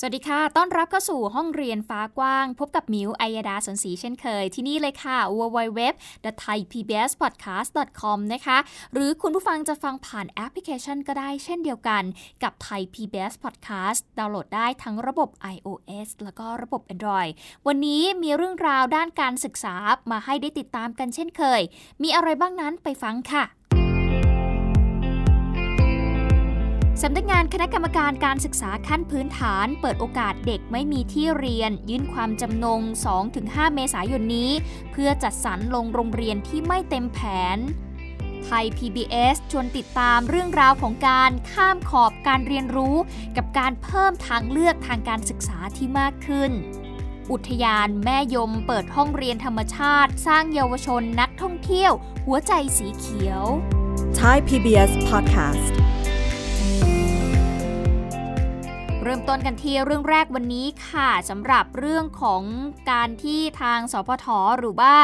สวัสดีค่ะ ต้อนรับเข้าสู่ห้องเรียนฟ้ากว้าง พบกับมิว อัยดาสนศรีเช่นเคย ที่นี่เลยค่ะ www.thaipbspodcast.com นะคะ หรือคุณผู้ฟังจะฟังผ่านแอปพลิเคชันก็ได้เช่นเดียวกันกับ Thai PBS Podcast ดาวน์โหลดได้ทั้งระบบ iOS แล้วก็ระบบ Android วันนี้มีเรื่องราวด้านการศึกษามาให้ได้ติดตามกันเช่นเคย มีอะไรบ้างนั้นไปฟังค่ะ สำนักงานคณะกรรมการการศึกษาขั้นพื้นฐาน เปิดโอกาสเด็กไม่มีที่เรียน ยื่นความจำนง 2-5 เมษายนนี้ เพื่อจัดสรรลงโรงเรียนที่ไม่เต็มแผน ไทย PBS ชวนติดตามเรื่องราวของการข้ามขอบการเรียนรู้ กับการเพิ่มทางเลือกทางการศึกษาที่มากขึ้น อุทยานแม่ยมเปิดห้องเรียนธรรมชาติ สร้างเยาวชนนักท่องเที่ยว หัวใจสีเขียว Thai PBS Podcast เริ่มต้นกันที่เรื่องแรกวันนี้ค่ะสำหรับเรื่องของการที่ทางสพทหรือว่า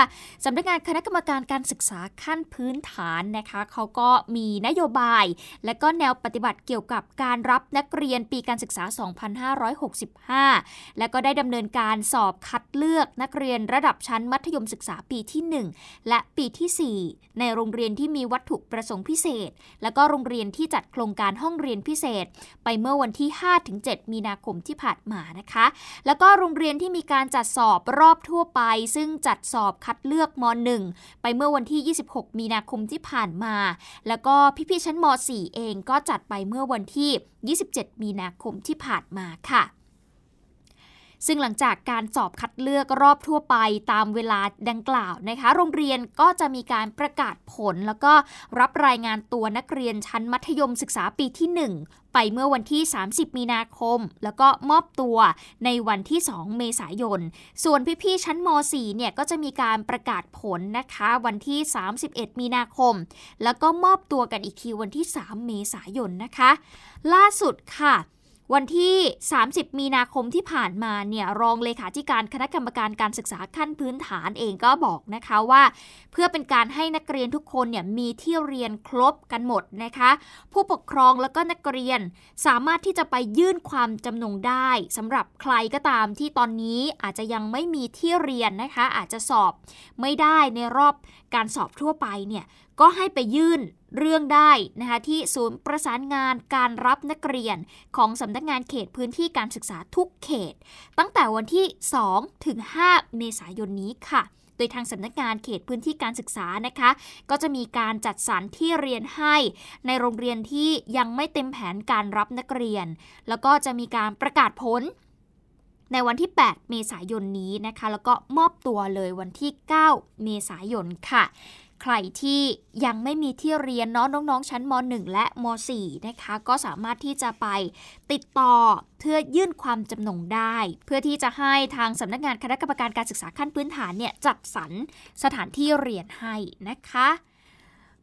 สำนักงานคณะกรรมการการศึกษาขั้นพื้นฐานนะคะเขาก็มีนโยบาย และก็แนวปฏิบัติเกี่ยวกับการรับนักเรียนปีการศึกษา 2565 และก็ได้ดำเนินการสอบคัดเลือกนักเรียนระดับชั้นมัธยมศึกษาปีที่ 1 และปีที่ 4 ในโรงเรียนที่มีวัตถุประสงค์พิเศษ และก็โรงเรียนที่จัดโครงการห้องเรียนพิเศษ ไปเมื่อวันที่5-7 7 มีนาคมที่ผ่านมานะคะ แล้วก็โรงเรียนที่มีการจัดสอบรอบทั่วไป ซึ่งจัดสอบคัดเลือกม .1 ไปเมื่อวันที่ 26 มีนาคมที่ผ่านมา แล้วก็พี่ๆชั้นม .4 เองก็จัดไปเมื่อวันที่ 27 มีนาคมที่ผ่านมาค่ะ ซึ่งหลังจากการสอบคัดเลือกรอบทั่วไปตามเวลาดังกล่าวนะคะ โรงเรียนก็จะมีการประกาศผล แล้วก็รับรายงานตัวนักเรียนชั้นมัธยมศึกษาปีที่ 1ไปเมื่อวันที่ 30 มีนาคม แล้วก็มอบตัวในวันที่ 2 เมษายน ส่วนพี่ๆชั้นม .4 เนี่ยก็จะมีการประกาศผลนะคะ วันที่ 31 มีนาคม แล้วก็มอบตัวกันอีกทีวันที่ 3 เมษายนนะคะ ล่าสุดค่ะ วันที่ 30 มีนาคมที่ผ่านมาเนี่ยรองเลขาธิการคณะกรรมการการศึกษาขั้นพื้นฐานเองก็บอกนะคะว่า เพื่อเป็นการให้นักเรียนทุกคนเนี่ยมีที่เรียนครบกันหมดนะคะ ผู้ปกครองแล้วก็นักเรียนสามารถที่จะไปยื่นความจำนงได้สำหรับใครก็ตามที่ตอนนี้อาจจะยังไม่มีที่เรียนนะคะ อาจจะสอบไม่ได้ในรอบการสอบทั่วไปเนี่ยก็ให้ไปยื่น เรื่องได้นะคะที่ศูนย์ประสานงานการรับนักเรียนของสำนักงานเขตพื้นที่การศึกษาทุกเขต ตั้งแต่วันที่ 2 ถึง 5 เมษายนนี้ค่ะโดยทางสำนักงานเขตพื้นที่การศึกษานะคะ ก็จะมีการจัดสรรที่เรียนให้ในโรงเรียนที่ยังไม่เต็มแผนการรับนักเรียน แล้วก็จะมีการประกาศผลในวันที่ 8 เมษายนนี้นะคะ แล้วก็มอบตัวเลยวันที่ 9 เมษายนค่ะ ใครที่ยังไม่มีที่เรียนน้องน้องๆ ชั้นม .1 และม .4 นะคะ ก็สามารถที่จะไปติดต่อเพื่อยื่นความจำนงได้ เพื่อที่จะให้ทางสำนักงานคณะกรรมการการศึกษาขั้นพื้นฐานเนี่ยจัดสรรสถานที่เรียนให้นะคะ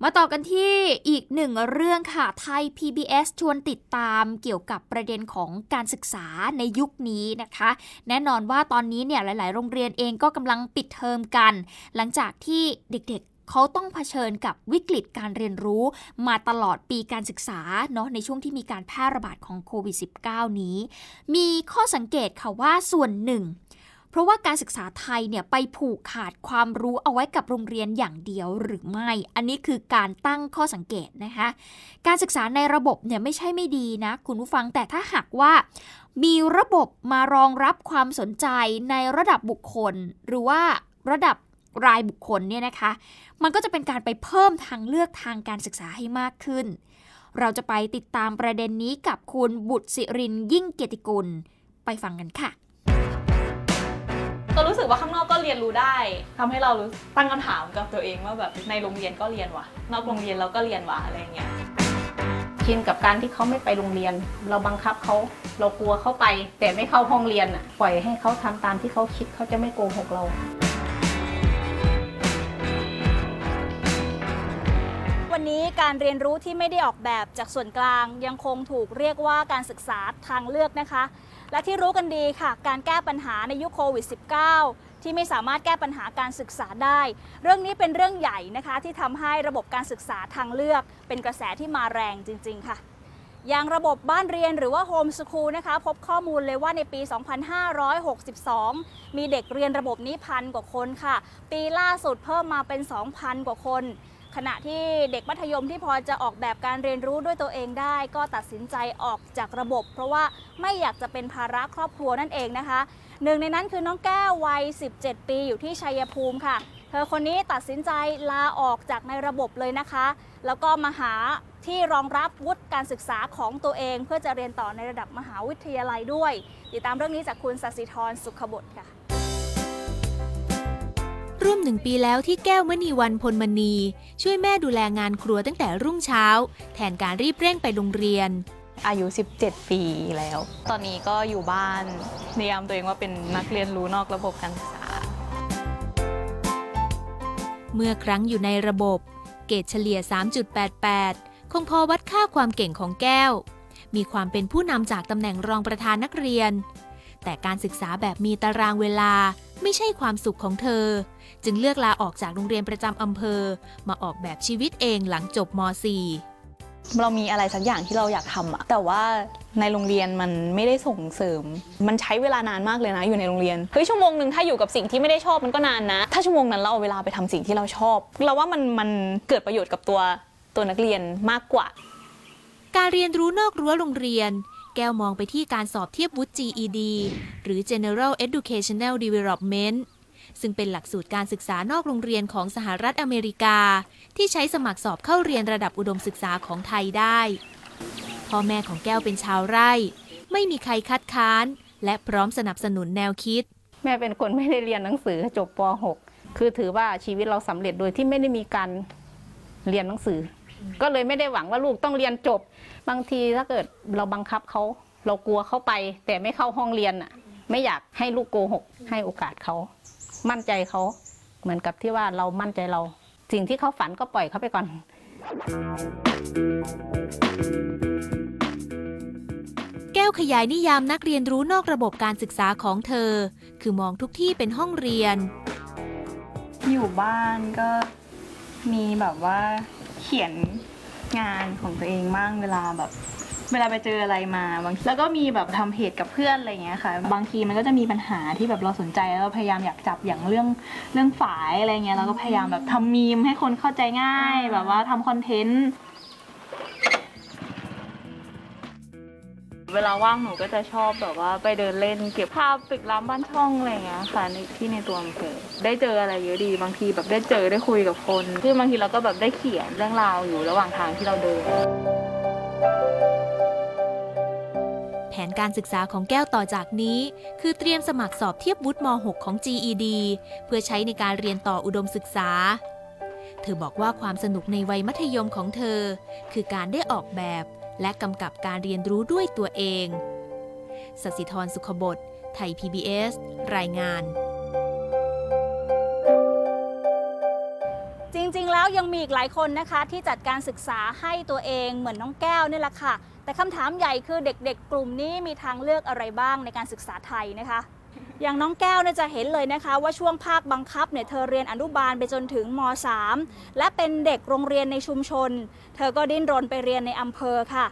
มาต่อกันที่อีกหนึ่งเรื่องค่ะ ไทย PBS ชวนติดตามเกี่ยวกับประเด็นของการศึกษาในยุคนี้นะคะ แน่นอนว่าตอนนี้เนี่ยหลาย ๆ โรงเรียนเองก็กำลังปิดเทอมกัน หลังจากที่เด็ก เขาต้องเผชิญกับวิกฤตการเรียนรู้มาตลอดปีการศึกษาเนาะในช่วงที่มีการแพร่ระบาดของโควิด -19 นี้ มีข้อสังเกตค่ะว่าส่วนหนึ่งเพราะว่าการศึกษาไทยเนี่ยไปผูกขาดความรู้เอาไว้กับโรงเรียนอย่างเดียวหรือไม่ อันนี้คือการตั้งข้อสังเกตนะคะ การศึกษาในระบบเนี่ยไม่ใช่ไม่ดีนะคุณผู้ฟังแต่ถ้าหากว่า มีระบบมารองรับความสนใจในระดับบุคคล หรือว่าระดับ รายบุคคลเนี่ยนะคะ มันก็จะเป็นการไปเพิ่มทางเลือกทางการศึกษาให้มากขึ้น เราจะไปติดตามประเด็นนี้กับคุณบุตรศิรินยิ่งเกียรติกุล ไปฟังกันค่ะ ก็รู้สึกว่าข้างนอกก็เรียนรู้ได้ทำให้เรารู้ตั้งคำถามกับตัวเองว่าแบบในโรงเรียนก็เรียนวะนอกโรงเรียนเราก็เรียนวะอะไรเงี้ยชินกับการที่เขาไม่ไปโรงเรียน เราบังคับเขาเรากลัวเขาไป แต่ไม่เข้าห้องเรียนอะปล่อยให้เขาทำตามที่เขาคิดเขาจะไม่โกหกเรา วันนี้การเรียนรู้ที่ไม่ได้ออกแบบจากส่วนกลาง ยังคงถูกเรียกว่าการศึกษาทางเลือกนะคะ และที่รู้กันดีค่ะ การแก้ปัญหาในยุคโควิด -19 ที่ไม่สามารถแก้ปัญหาการศึกษาได้ เรื่องนี้เป็นเรื่องใหญ่นะคะ ที่ทำให้ระบบการศึกษาทางเลือก เป็นกระแสที่มาแรงจริง ๆ ค่ะอย่างระบบบ้านเรียนหรือว่าโฮมสคูลนะคะพบข้อมูลเลยว่าในปี 2562 มีเด็กเรียนระบบนี้พันกว่าคนค่ะ ปีล่าสุดเพิ่มมาเป็น 2,000 กว่าคน ขณะที่เด็กมัธยมที่พอจะออกแบบการเรียนรู้ด้วยตัวเองได้ ก็ตัดสินใจออกจากระบบ เพราะว่าไม่อยากจะเป็นภาระครอบครัวนั่นเองนะคะหนึ่งในนั้นคือน้องแก้ววัย 17 ปีอยู่ที่ชัยภูมิค่ะ เธอคนนี้ตัดสินใจลาออกจากในระบบเลยนะคะ แล้วก็มาหาที่รองรับวุฒิการศึกษาของตัวเอง เพื่อจะเรียนต่อในระดับมหาวิทยาลัยด้วย ติดตามเรื่องนี้จากคุณสัสิธรสุขบดค่ะ หนึ่งปีแล้วที่แก้วมณีวันพลมณี ช่วยแม่ดูแลงานครัวตั้งแต่รุ่งเช้า แทนการรีบเร่งไปโรงเรียน อายุ 17 ปีแล้ว ตอนนี้ก็อยู่บ้านนิยามตัวเองว่าเป็นนักเรียนรู้นอกระบบการศึกษา เมื่อครั้งอยู่ในระบบ เกรดเฉลี่ย 3.88 คงพอวัดค่าความเก่งของแก้ว มีความเป็นผู้นำจากตำแหน่งรองประธานนักเรียน แต่การศึกษาแบบมีตารางเวลา ไม่ใช่ความสุขของเธอ จึงเลือกลาออกจากโรงเรียนประจำอำเภอ มาออกแบบชีวิตเองหลังจบม .4 เรามีอะไรสักอย่างที่เราอยากทำอะแต่ว่าในโรงเรียนมันไม่ได้ส่งเสริม มันใช้เวลานานมากเลยนะอยู่ในโรงเรียนเฮ้ยชั่วโมงหนึ่งถ้าอยู่กับสิ่งที่ไม่ได้ชอบมันก็นานนะ ถ้าชั่วโมงนั้นเราเอาเวลาไปทำสิ่งที่เราชอบ เราว่ามันมันเกิดประโยชน์กับตัวตัวนักเรียนมากกว่า การเรียนรู้นอกรั้วโรงเรียน แก้วมองไปที่การสอบเทียบวุฒิ GED หรือ General Educational Development ซึ่งเป็นหลักสูตรการศึกษานอกโรงเรียนของสหรัฐอเมริกา ที่ใช้สมัครสอบเข้าเรียนระดับอุดมศึกษาของไทยได้ พ่อแม่ของแก้วเป็นชาวไร่ ไม่มีใครคัดค้าน และพร้อมสนับสนุนแนวคิด แม่เป็นคนไม่ได้เรียนหนังสือจบป .6 คือถือว่าชีวิตเราสำเร็จโดยที่ไม่ได้มีการเรียนหนังสือ ก็เลยไม่ได้หวังว่าลูกต้องเรียนจบ บางทีถ้าเกิดเราบังคับเขาเรากลัวเขาไป แต่ไม่เข้าห้องเรียนอะ ไม่อยากให้ลูกโกหก ให้โอกาสเขา มั่นใจเขาเหมือนกับที่ว่าเรามั่นใจเรา สิ่งที่เขาฝันก็ปล่อยเขาไปก่อน แก้วขยายนิยามนักเรียนรู้นอกระบบการศึกษาของเธอ คือมองทุกที่เป็นห้องเรียน อยู่บ้านก็มีแบบว่าเขียน งานของตัวเองบ้างเวลาแบบ เวลาไปเจออะไรมาบางแล้วก็มีแบบทำเพจกับเพื่อนอะไรเงี้ยค่ะ บางทีมันก็จะมีปัญหาที่แบบเราสนใจแล้วเราพยายามอยากจับอย่างเรื่องเรื่องฝายอะไรเงี้ยเราก็พยายามแบบทำมีมให้คนเข้าใจง่าย แบบว่าทำคอนเทนต์ เวลาว่างหนูก็จะชอบแบบว่าไปเดินเล่น เก็บภาพตึกร้ามบ้านช่องอะไรอย่างเงี้ยค่ะในที่ในตัวอำเภอได้เจออะไรเยอะดีบางทีแบบได้เจอได้คุยกับคนคือบางทีเราก็แบบได้เขียนเรื่องราวอยู่ระหว่างทางที่เราเดิน แผนการศึกษาของแก้วต่อจากนี้ คือเตรียมสมัครสอบเทียบวุฒิม .6 ของ GED เพื่อใช้ในการเรียนต่ออุดมศึกษาเธอบอกว่าความสนุกในวัยมัธยมของเธอ คือการได้ออกแบบ และกำกับการเรียนรู้ด้วยตัวเองสสิธรสุขบดไทย PBS รายงาน จริงๆ แล้วยังมีอีกหลายคนนะคะ ที่จัดการศึกษาให้ตัวเองเหมือนน้องแก้วนี่แหละค่ะ แต่คำถามใหญ่คือเด็กๆ กลุ่มนี้มีทางเลือกอะไรบ้างในการศึกษาไทยนะคะ อย่างน้องแก้วเนี่ยจะเห็นเลยนะคะ ว่าช่วงภาคบังคับเนี่ยเธอเรียนอนุบาลไปจนถึงม .3 และเป็นเด็กโรงเรียนในชุมชน เธอก็ดิ้นรนไปเรียนในอำเภอค่ะ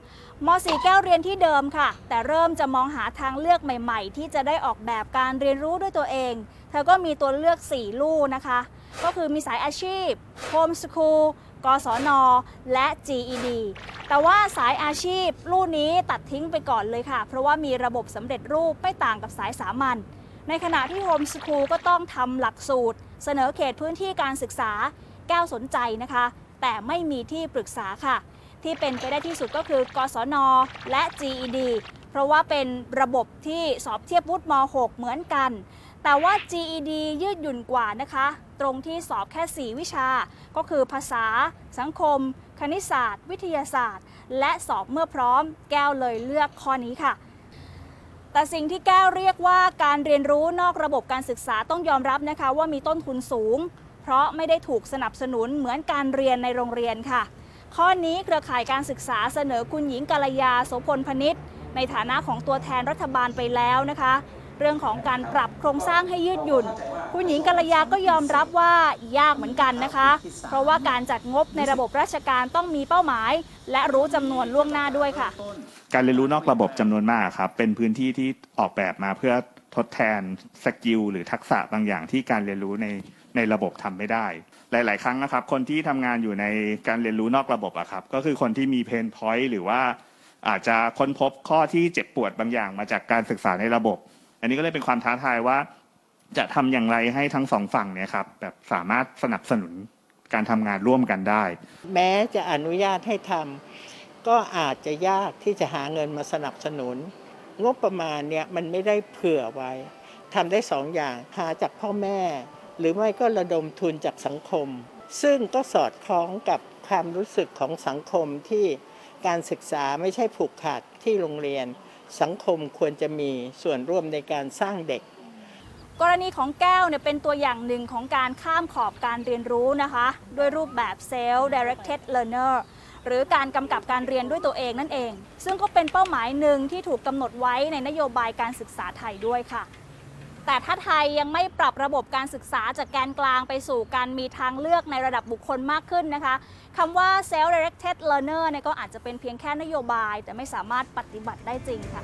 ม .4 แก้วเรียนที่เดิมค่ะ แต่เริ่มจะมองหาทางเลือกใหม่ ๆ ที่จะได้ออกแบบการเรียนรู้ด้วยตัวเอง เธอก็มีตัวเลือก 4 ลู่นะคะ ก็คือมีสายอาชีพ Home School กศน และ GED แต่ว่าสายอาชีพ ลู่นี้ตัดทิ้งไปก่อนเลยค่ะ เพราะว่ามีระบบสำเร็จรูปไม่ต่างกับสายสามัญ ในขณะที่ Home School ก็ต้องทำหลักสูตร เสนอเขตพื้นที่การศึกษาแก้วสนใจนะคะ แต่ไม่มีที่ปรึกษาค่ะ ที่เป็นไปได้ที่สุดก็คือกศน และ GED เพราะว่าเป็นระบบที่สอบเทียบวุฒิม .6 เหมือนกัน แต่ว่า GED ยืดหยุ่นกว่านะคะ ตรงที่สอบแค่ 4 วิชา ก็คือภาษา สังคม คณิตศาสตร์ วิทยาศาสตร์ และสอบเมื่อพร้อม แก้วเลยเลือกข้อนี้ค่ะ แต่สิ่งที่แก้วเรียกว่าการเรียนรู้นอกระบบการศึกษาต้องยอมรับนะคะว่ามีต้นทุนสูง เพราะไม่ได้ถูกสนับสนุนเหมือนการเรียนในโรงเรียนค่ะ ข้อนี้เครือข่ายการศึกษาเสนอคุณหญิงกาลยาโสพลพนิษฐ์ในฐานะของตัวแทนรัฐบาลไปแล้วนะคะ เรื่องของการปรับโครงสร้างให้ยืดหยุ่น คุณหญิงกัลยาก็ยอมรับว่ายากเหมือนกันนะคะ เพราะว่าการจัดงบในระบบราชการต้องมีเป้าหมาย และรู้จำนวนล่วงหน้าด้วยค่ะ การเรียนรู้นอกระบบจำนวนมากครับเป็นพื้นที่ที่ออกแบบมาเพื่อทดแทน skill หรือทักษะบางอย่างที่การเรียนรู้ในในระบบทำไม่ได้ หลาย ๆ ครั้งนะครับ คนที่ทำงานอยู่ในการเรียนรู้นอกระบบอะครับ ก็คือคนที่มี pain point หรือว่าอาจจะค้นพบข้อที่เจ็บปวดบางอย่างมาจากการศึกษาในระบบ อันนี้ก็เลยเป็นความท้าทายว่า จะทำอย่างไรให้ทั้งสองฝั่งเนี่ยครับแบบสามารถสนับสนุนการทำงานร่วมกันได้ แม้จะอนุญาตให้ทำก็อาจจะยากที่จะหาเงินมาสนับสนุน งบประมาณเนี่ยมันไม่ได้เผื่อไว้ทำได้สองอย่างหาจากพ่อแม่ หรือไม่ก็ระดมทุนจากสังคม ซึ่งก็สอดคล้องกับความรู้สึกของสังคมที่การศึกษาไม่ใช่ผูกขาดที่โรงเรียน สังคมควรจะมีส่วนร่วมในการสร้างเด็ก กรณีของแก้วเนี่ยเป็นตัวอย่างหนึ่งของการข้ามขอบการเรียนรู้นะคะ ด้วยรูปแบบ self directed learner หรือการกำกับการเรียนด้วยตัวเองนั่นเอง ซึ่งก็เป็นเป้าหมายหนึ่งที่ถูกกำหนดไว้ในนโยบายการศึกษาไทยด้วยค่ะ แต่ถ้าไทยยังไม่ปรับระบบการศึกษาจากแกนกลางไปสู่การมีทางเลือกในระดับบุคคลมากขึ้นนะคะคำว่า self directed learner เนี่ยก็อาจจะเป็นเพียงแค่นโยบาย แต่ไม่สามารถปฏิบัติได้จริงค่ะ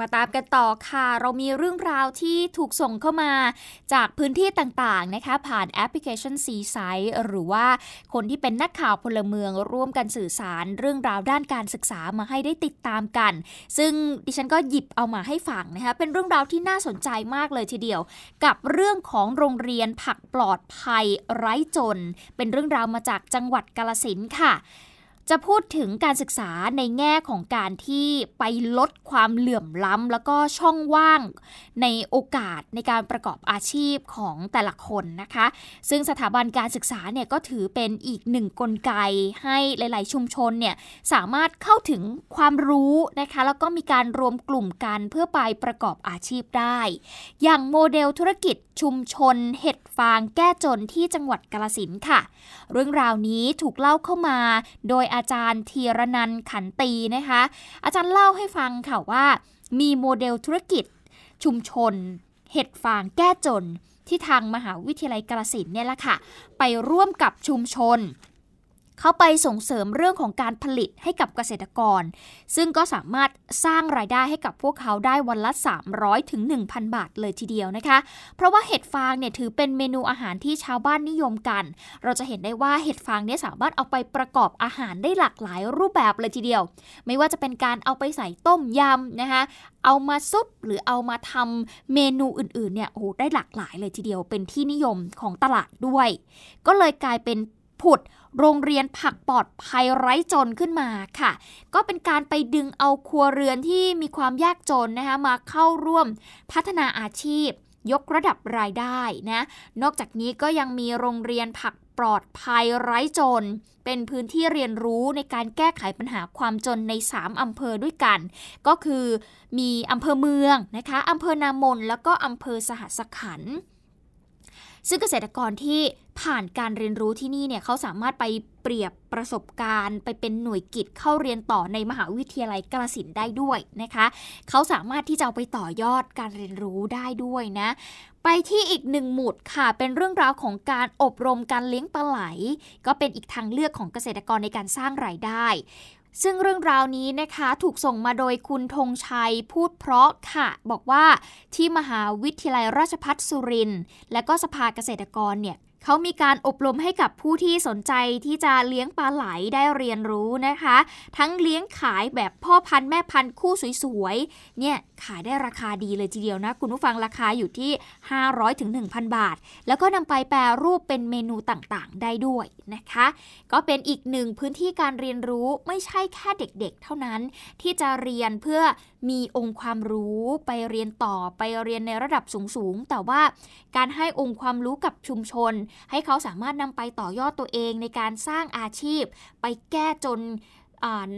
มาตามกันต่อค่ะ เรามีเรื่องราวที่ถูกส่งเข้ามาจากพื้นที่ต่างๆนะคะ ผ่านแอปพลิเคชัน C-Site หรือว่าคนที่เป็นนักข่าวพลเมืองร่วมกันสื่อสารเรื่องราวด้านการศึกษามาให้ได้ติดตามกัน ซึ่งดิฉันก็หยิบเอามาให้ฟังนะคะ เป็นเรื่องราวที่น่าสนใจมากเลยทีเดียว กับเรื่องของโรงเรียนผักปลอดภัยไร้จน เป็นเรื่องราวมาจากจังหวัดกาลสินค่ะ จะพูดถึงการศึกษาในแง่ของการที่ไปลดความเหลื่อมล้ำ แล้วก็ช่องว่างในโอกาสในการประกอบอาชีพของแต่ละคนนะคะ ซึ่งสถาบันการศึกษาเนี่ยก็ถือเป็นอีกหนึ่งกลไกให้หลาย ๆ ชุมชนเนี่ยสามารถเข้าถึงความรู้นะคะ แล้วก็มีการรวมกลุ่มกันเพื่อไปประกอบอาชีพได้ อย่างโมเดลธุรกิจชุมชน เห็ดฟางแก้จนที่จังหวัดกาลสินค่ะ เรื่องราวนี้ถูกเล่าเข้ามาโดยอาจารย์ธีรนันขันตีนะคะ อาจารย์เล่าให้ฟังค่ะว่า มีโมเดลธุรกิจ ชุมชน เห็ดฟางแก้จนที่ทางมหาวิทยาลัยกาลสินเนี่ยแหละค่ะ ไปร่วมกับชุมชน เข้าไปส่งเสริมเรื่องของการผลิตให้กับเกษตรกร ซึ่งก็สามารถสร้างรายได้ให้กับพวกเขาได้วันละ 300ถึง1,000 บาทเลยทีเดียวนะคะ เพราะว่าเห็ดฟางเนี่ยถือเป็นเมนูอาหารที่ชาวบ้านนิยมกัน เราจะเห็นได้ว่าเห็ดฟางเนี่ยสามารถเอาไปประกอบอาหารได้หลากหลายรูปแบบเลยทีเดียว ไม่ว่าจะเป็นการเอาไปใส่ต้มยำนะคะเอามาซุปหรือเอามาทำเมนูอื่นๆเนี่ยโอ้ได้หลากหลายเลยทีเดียวเป็นที่นิยมของตลาดด้วย ก็เลยกลายเป็น ผุด โรงเรียนผักปลอดภัยไร้จนขึ้นมาค่ะ ก็เป็นการไปดึงเอาครัวเรือนที่มีความยากจนนะคะมาเข้าร่วมพัฒนาอาชีพ ยกระดับรายได้นะ นอกจากนี้ก็ยังมีโรงเรียนผักปลอดภัยไร้จน เป็นพื้นที่เรียนรู้ในการแก้ไขปัญหาความจนใน 3 อำเภอด้วยกัน ก็คือมีอำเภอเมืองนะคะอำเภอนามนแล้วก็อำเภอสหัสขันธ์ ซึ่งเกษตรกรที่ผ่านการเรียนรู้ที่นี่เนี่ยเขาสามารถไปเปรียบประสบการณ์ ไปเป็นหน่วยกิจเข้าเรียนต่อในมหาวิทยาลัยกาลสินได้ด้วยนะคะ เขาสามารถที่จะเอาไปต่อยอดการเรียนรู้ได้ด้วยนะ ไปที่อีกหนึ่งหมุดค่ะ เป็นเรื่องราวของการอบรมการเลี้ยงปลาไหล ก็เป็นอีกทางเลือกของเกษตรกรในการสร้างรายได้ ซึ่งเรื่องราวนี้นะคะถูกส่งมาโดยคุณธงชัยพูดเพราะค่ะ บอกว่าที่มหาวิทยาลัยราชพัฒสุรินทร์และก็สภาเกษตรกรเนี่ยเขามีการอบรมให้กับผู้ที่สนใจที่จะเลี้ยงปลาไหลได้เรียนรู้นะคะ ทั้งเลี้ยงขายแบบพ่อพันธุ์แม่พันธุ์คู่สวยๆเนี่ย ขายได้ราคาดีเลยทีเดียวนะ คุณผู้ฟังราคาอยู่ที่ 500ถึง1,000 บาท แล้วก็นำไปแปรรูปเป็นเมนูต่างๆ ได้ด้วยนะคะ ก็เป็นอีกหนึ่งพื้นที่การเรียนรู้ไม่ใช่แค่เด็กๆ เท่านั้น ที่จะเรียนเพื่อมีองค์ความรู้ไปเรียนต่อไปเรียนในระดับสูงๆ แต่ว่าการให้องค์ความรู้กับชุมชน ให้เขาสามารถนำไปต่อยอดตัวเองในการสร้างอาชีพ ไปแก้จน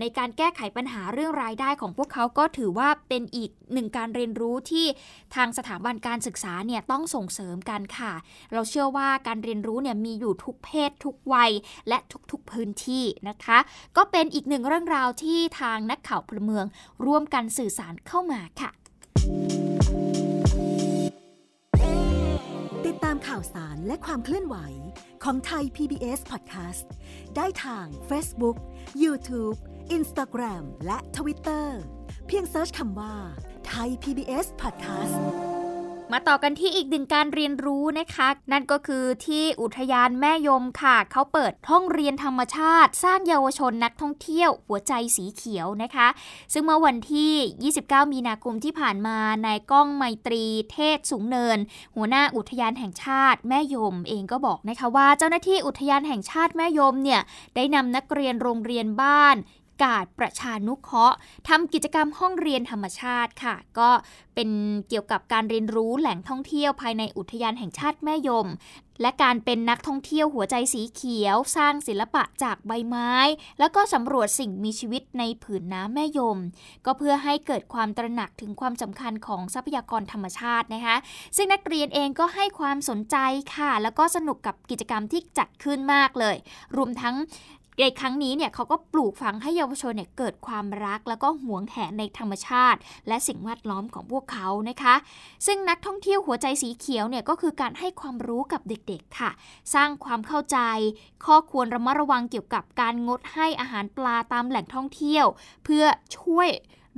ในการแก้ไขปัญหาเรื่องรายได้ของพวกเขาก็ถือว่าเป็นอีกหนึ่งการเรียนรู้ที่ทางสถาบันการศึกษาเนี่ยต้องส่งเสริมกันค่ะ เราเชื่อว่าการเรียนรู้เนี่ยมีอยู่ทุกเพศ ทุกวัย และทุกๆพื้นที่นะคะ ก็เป็นอีกหนึ่งเรื่องราวที่ทางนักข่าวพลเมือง ร่วมกันสื่อสารเข้ามาค่ะ ติดตามข่าวสารและความเคลื่อนไหวของไทย PBS Podcast ได้ทาง Facebook YouTube Instagram และ Twitter เพียงเซิร์ชคำว่าไทย PBS Podcast มาต่อกันที่อีกหนึ่งการเรียนรู้นะคะ นั่นก็คือที่อุทยานแม่ยมค่ะ เขาเปิดห้องเรียนธรรมชาติ สร้างเยาวชนนักท่องเที่ยว หัวใจสีเขียวนะคะ ซึ่งเมื่อวันที่ 29 มีนาคมที่ผ่านมานายก้องไมตรีเทศสูงเนิน หัวหน้าอุทยานแห่งชาติแม่ยมเองก็บอกนะคะว่าเจ้าหน้าที่อุทยานแห่งชาติแม่ยมเนี่ยได้นำนักเรียนโรงเรียนบ้าน กาศประชานุเคราะห์ทำกิจกรรมห้องเรียนธรรมชาติค่ะ ก็เป็นเกี่ยวกับการเรียนรู้แหล่งท่องเที่ยวภายในอุทยานแห่งชาติแม่ยม และการเป็นนักท่องเที่ยวหัวใจสีเขียว สร้างศิลปะจากใบไม้ แล้วก็สำรวจสิ่งมีชีวิตในผืนน้ำแม่ยม ก็เพื่อให้เกิดความตระหนักถึงความสำคัญของทรัพยากรธรรมชาตินะคะ ซึ่งนักเรียนเองก็ให้ความสนใจค่ะ แล้วก็สนุกกับกิจกรรมที่จัดขึ้นมากเลย รวมทั้ง ในครั้งนี้เนี่ยเขาก็ปลูกฝังให้เยาวชนเนี่ยเกิดความรัก แล้วก็หวงแหนในธรรมชาติ และสิ่งแวดล้อมของพวกเขานะคะ ซึ่งนักท่องเที่ยวหัวใจสีเขียวเนี่ยก็คือการให้ความรู้กับเด็กๆค่ะ สร้างความเข้าใจ ข้อควรระมัดระวังเกี่ยวกับการงดให้อาหารปลาตามแหล่งท่องเที่ยว เพื่อช่วย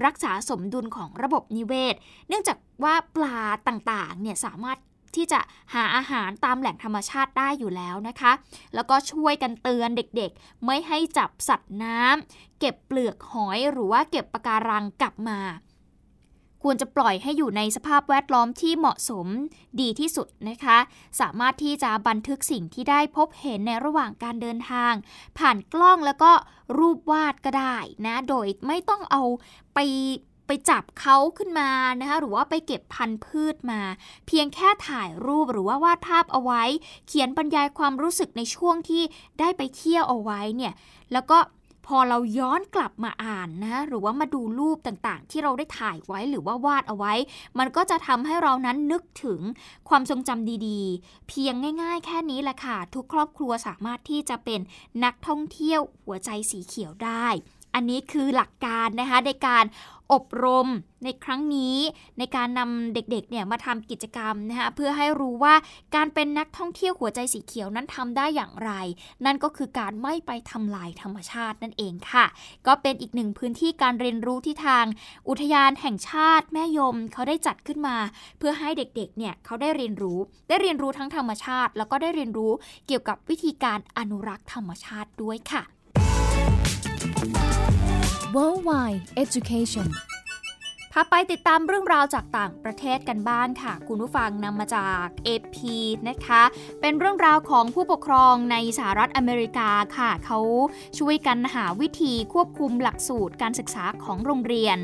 รักษาสมดุลของระบบนิเวศ เนื่องจากว่าปลาต่างๆ เนี่ยสามารถ ที่จะหาอาหารตามแหล่งธรรมชาติได้อยู่แล้วนะคะ แล้วก็ช่วยกันเตือนเด็กๆ ไม่ให้จับสัตว์น้ำเก็บเปลือกหอยหรือว่าเก็บปะการังกลับมา ควรจะปล่อยให้อยู่ในสภาพแวดล้อมที่เหมาะสมดีที่สุดนะคะ สามารถที่จะบันทึกสิ่งที่ได้พบเห็นในระหว่างการเดินทาง ผ่านกล้องแล้วก็รูปวาดก็ได้นะ โดยไม่ต้องเอาไป ไปจับเขาขึ้นมานะคะหรือว่าไปเก็บพันธุ์พืชมา เพียงแค่ถ่ายรูปหรือว่าวาดภาพเอาไว้ เขียนบรรยายความรู้สึกในช่วงที่ได้ไปเที่ยวเอาไว้เนี่ยแล้วก็พอเราย้อนกลับมาอ่านนะหรือว่ามาดูรูปต่างๆ ที่เราได้ถ่ายไว้หรือว่าวาดเอาไว้ มันก็จะทำให้เรานั้นนึกถึงความทรงจำดีๆ เพียงง่ายๆ แค่นี้แหละค่ะ ทุกครอบครัวสามารถที่จะเป็นนักท่องเที่ยวหัวใจสีเขียวได้ อันนี้คือหลักการนะคะในการ อบรมในครั้งนี้ในการนำเด็กๆเนี่ยมาทำกิจกรรมนะคะเพื่อให้รู้ว่าการเป็นนักท่องเที่ยวหัวใจสีเขียวนั้นทำได้อย่างไร นั่นก็คือการไม่ไปทำลายธรรมชาตินั่นเองค่ะ ก็เป็นอีกหนึ่งพื้นที่การเรียนรู้ที่ทาง อุทยานแห่งชาติแม่ยมเขาได้จัดขึ้นมา เพื่อให้เด็กๆเนี่ยเขาได้เรียนรู้ ได้เรียนรู้ทั้งธรรมชาติ แล้วก็ได้เรียนรู้เกี่ยวกับวิธีการอนุรักษ์ธรรมชาติด้วยค่ะ Worldwide Education พาไปติดตามเรื่องราวจากต่างประเทศกันบ้างค่ะ คุณผู้ฟังนำมาจาก AP นะคะ เป็นเรื่องราวของผู้ปกครองในสหรัฐอเมริกาค่ะ เขาช่วยกันหาวิธีควบคุมหลักสูตรการศึกษาของโรงเรียน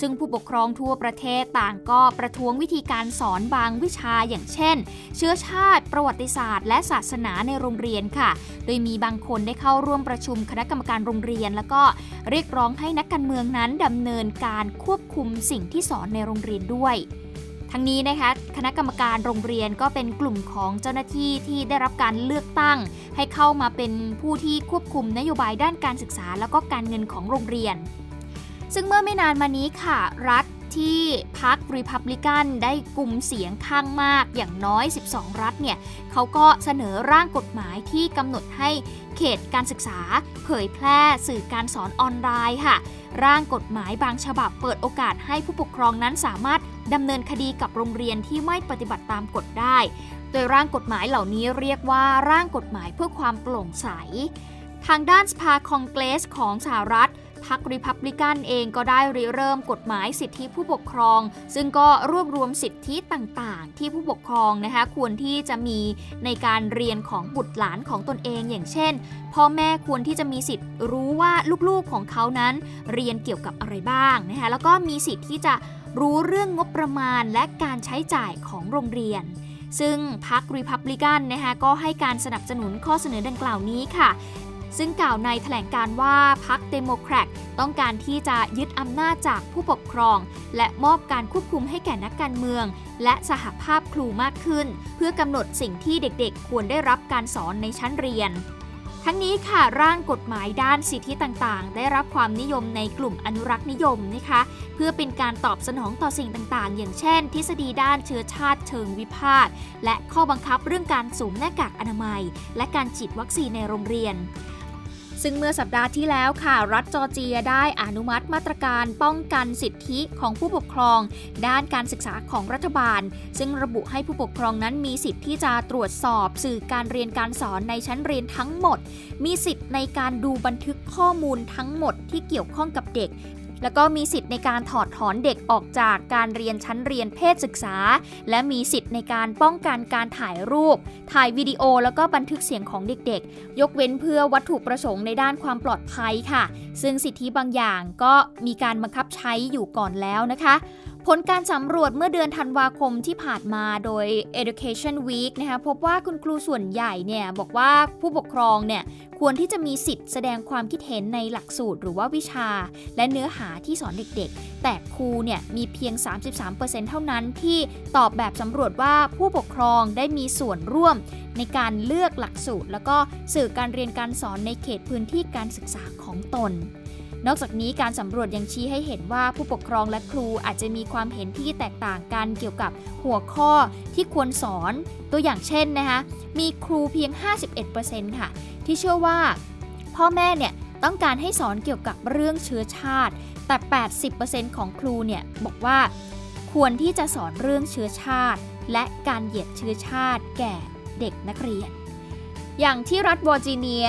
ซึ่งผู้ปกครองทั่วประเทศต่างก็ประท้วงวิธีการสอนบางวิชาอย่างเช่น เชื้อชาติ ประวัติศาสตร์ และศาสนาในโรงเรียนค่ะ โดยมีบางคนได้เข้าร่วมประชุมคณะกรรมการโรงเรียน แล้วก็ เรียกร้องให้นักการเมืองนั้นดำเนินการควบคุมสิ่งที่สอนในโรงเรียนด้วย ทั้งนี้นะคะคณะกรรมการโรงเรียนก็เป็นกลุ่มของเจ้าหน้าที่ที่ได้รับการเลือกตั้ง ให้เข้ามาเป็นผู้ที่ควบคุมนโยบายด้านการศึกษา แล้วก็การเงินของโรงเรียน ซึ่งเมื่อไม่นานมานี้ค่ะ รัฐ ที่พรรครีพับลิกันได้กลุ่มเสียงข้างมากอย่างน้อย 12 รัฐเนี่ยเขาก็เสนอร่างกฎหมายที่กำหนดให้เขตการศึกษา เผยแพร่สื่อการสอนออนไลน์ค่ะ ร่างกฎหมายบางฉบับเปิดโอกาสให้ผู้ปกครองนั้นสามารถดำเนินคดีกับโรงเรียนที่ไม่ปฏิบัติตามกฎได้ โดยร่างกฎหมายเหล่านี้เรียกว่าร่างกฎหมายเพื่อความโปร่งใสทางด้านสภาคองเกรสของสหรัฐ พรรคริพับลิกันเองก็ได้ริเริ่มกฎหมายสิทธิผู้ปกครอง ซึ่งก็รวบรวมสิทธิต่างๆ ที่ผู้ปกครองนะคะควรที่จะมีในการเรียนของบุตรหลานของตนเอง อย่างเช่น พ่อแม่ควรที่จะมีสิทธิ์รู้ว่าลูกๆของเขานั้น เรียนเกี่ยวกับอะไรบ้างนะคะแล้วก็มีสิทธิ์ที่จะรู้เรื่องงบประมาณและการใช้จ่ายของโรงเรียนซึ่งพรรครีพับลิกันนะคะก็ให้การสนับสนุนข้อเสนอดังกล่าวนี้ค่ะ ซึ่งกล่าวในแถลงการว่าพรรคเดโมแครตต้องการที่จะยึดอำนาจจากผู้ปกครอง และมอบการควบคุมให้แก่นักการเมือง และสหภาพครูมากขึ้น เพื่อกำหนดสิ่งที่เด็กๆ ควรได้รับการสอนในชั้นเรียนทั้งนี้ค่ะร่างกฎหมายด้านสิทธิต่างๆ ได้รับความนิยมในกลุ่มอนุรักษ์นิยมนะคะ เพื่อเป็นการตอบสนองต่อสิ่งต่างๆ อย่างเช่น ทฤษฎีด้านเชื้อชาติเชิงวิพาทและข้อบังคับเรื่องการสวมหน้ากากอนามัย และการฉีดวัคซีนในโรงเรียน ซึ่งเมื่อสัปดาห์ที่แล้วค่ะ รัฐจอร์เจียได้อนุมัติมาตรการป้องกันสิทธิของผู้ปกครอง ด้านการศึกษาของรัฐบาล ซึ่งระบุให้ผู้ปกครองนั้นมีสิทธิ์ที่จะตรวจสอบสื่อการเรียนการสอนในชั้นเรียนทั้งหมด มีสิทธิ์ในการดูบันทึกข้อมูลทั้งหมดที่เกี่ยวข้องกับเด็ก แล้วก็มีสิทธิ์ในการถอดถอนเด็กออกจากการเรียนชั้นเรียนเพศศึกษา และมีสิทธิ์ในการป้องกันการถ่ายรูป ถ่ายวิดีโอแล้วก็บันทึกเสียงของเด็กๆ ยกเว้นเพื่อวัตถุประสงค์ในด้านความปลอดภัยค่ะ ซึ่งสิทธิบางอย่างก็มีการบังคับใช้อยู่ก่อนแล้วนะคะ ผลการสำรวจเมื่อเดือนธันวาคมที่ผ่านมาโดย Education Week นะคะพบว่าคุณครูส่วนใหญ่เนี่ยบอกว่าผู้ปกครองเนี่ยควรที่จะมีสิทธิ์แสดงความคิดเห็นในหลักสูตรหรือว่าวิชา และเนื้อหาที่สอนเด็กๆ แต่ครูเนี่ยมีเพียง 33%เท่านั้นที่ตอบแบบสำรวจว่าผู้ปกครองได้มีส่วนร่วมในการเลือกหลักสูตร แล้วก็สื่อการเรียนการสอนในเขตพื้นที่การศึกษาของตน นอกจากนี้การสำรวจยังชี้ให้เห็นว่าผู้ปกครองและครูอาจจะมีความเห็นที่แตกต่างกันเกี่ยวกับหัวข้อที่ควรสอน ตัวอย่างเช่นนะคะมีครูเพียง 51%ค่ะ ที่เชื่อว่าพ่อแม่เนี่ยต้องการให้สอนเกี่ยวกับเรื่องเชื้อชาติ แต่ 80%ของครูเนี่ยบอกว่า ควรที่จะสอนเรื่องเชื้อชาติ และการเหยียดเชื้อชาติแก่เด็กนักเรียน อย่างที่รัฐวอร์จิเนีย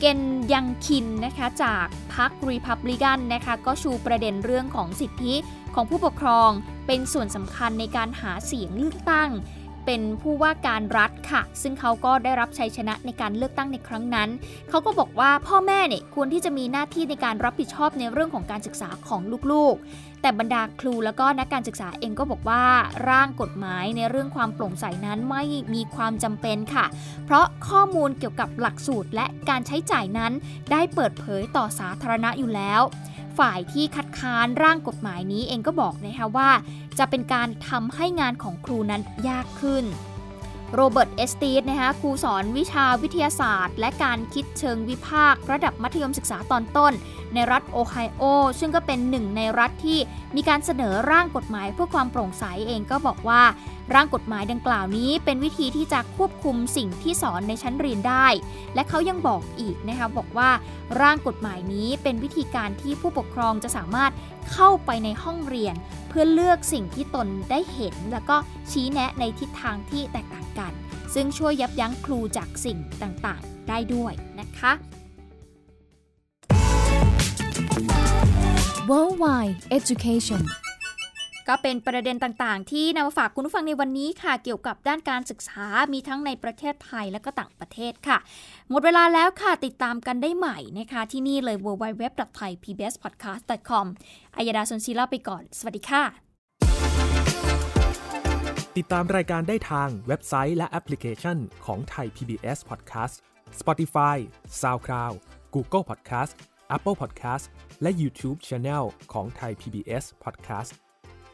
เกนยังคินนะคะจากพรรครีพับลิกันนะคะก็ชูประเด็นเรื่องของสิทธิของผู้ปกครองเป็นส่วนสำคัญในการหาเสียงเลือกตั้ง เป็นผู้ว่าการรัฐค่ะ ซึ่งเขาก็ได้รับชัยชนะในการเลือกตั้งในครั้งนั้น เขาก็บอกว่าพ่อแม่เนี่ยควรที่จะมีหน้าที่ในการรับผิดชอบในเรื่องของการศึกษาของลูกๆ แต่บรรดาครูแล้วก็นักการศึกษาเองก็บอกว่าร่างกฎหมายในเรื่องความโปร่งใสนั้นไม่มีความจำเป็นค่ะ เพราะข้อมูลเกี่ยวกับหลักสูตรและการใช้จ่ายนั้นได้เปิดเผยต่อสาธารณะอยู่แล้ว ฝ่ายที่คัดค้านร่างกฎหมายนี้เองก็บอกนะคะว่า จะเป็นการทำให้งานของครูนั้นยากขึ้น โรเบิร์ต เอสตีสนะคะครูสอนวิชาวิทยาศาสตร์ และการคิดเชิงวิพากษ์ระดับมัธยมศึกษาตอนต้น ในรัฐโอไฮโอ ซึ่งก็เป็นหนึ่งในรัฐที่มีการเสนอร่างกฎหมายเพื่อความโปร่งใสเองก็บอกว่า ร่างกฎหมายดังกล่าวนี้เป็นวิธีที่จะควบคุมสิ่งที่สอนในชั้นเรียนได้ และเขายังบอกอีกนะคะบอกว่าร่างกฎหมายนี้เป็นวิธีการที่ผู้ปกครองจะสามารถเข้าไปในห้องเรียน เพื่อเลือกสิ่งที่ตนได้เห็น แล้วก็ชี้แนะในทิศทางที่แตกต่างกัน ซึ่งช่วยยับยั้งครูจากสิ่งต่างๆ ได้ด้วยนะคะ Worldwide Education ก็เป็นประเด็นต่างๆ ที่นำมาฝากคุณผู้ฟังในวันนี้ค่ะ เกี่ยวกับด้านการศึกษามีทั้งในประเทศไทยและก็ต่างประเทศค่ะ หมดเวลาแล้วค่ะติดตามกันได้ใหม่นะคะ ที่นี่เลย www.thaipbspodcast.com อัยดาสนศิลาไปก่อน สวัสดีค่ะ ติดตามรายการได้ทางเว็บไซต์และแอปพลิเคชันของไทย PBS Podcast Spotify SoundCloud Google Podcast Apple Podcast และ YouTube Channel ของไทย PBS Podcast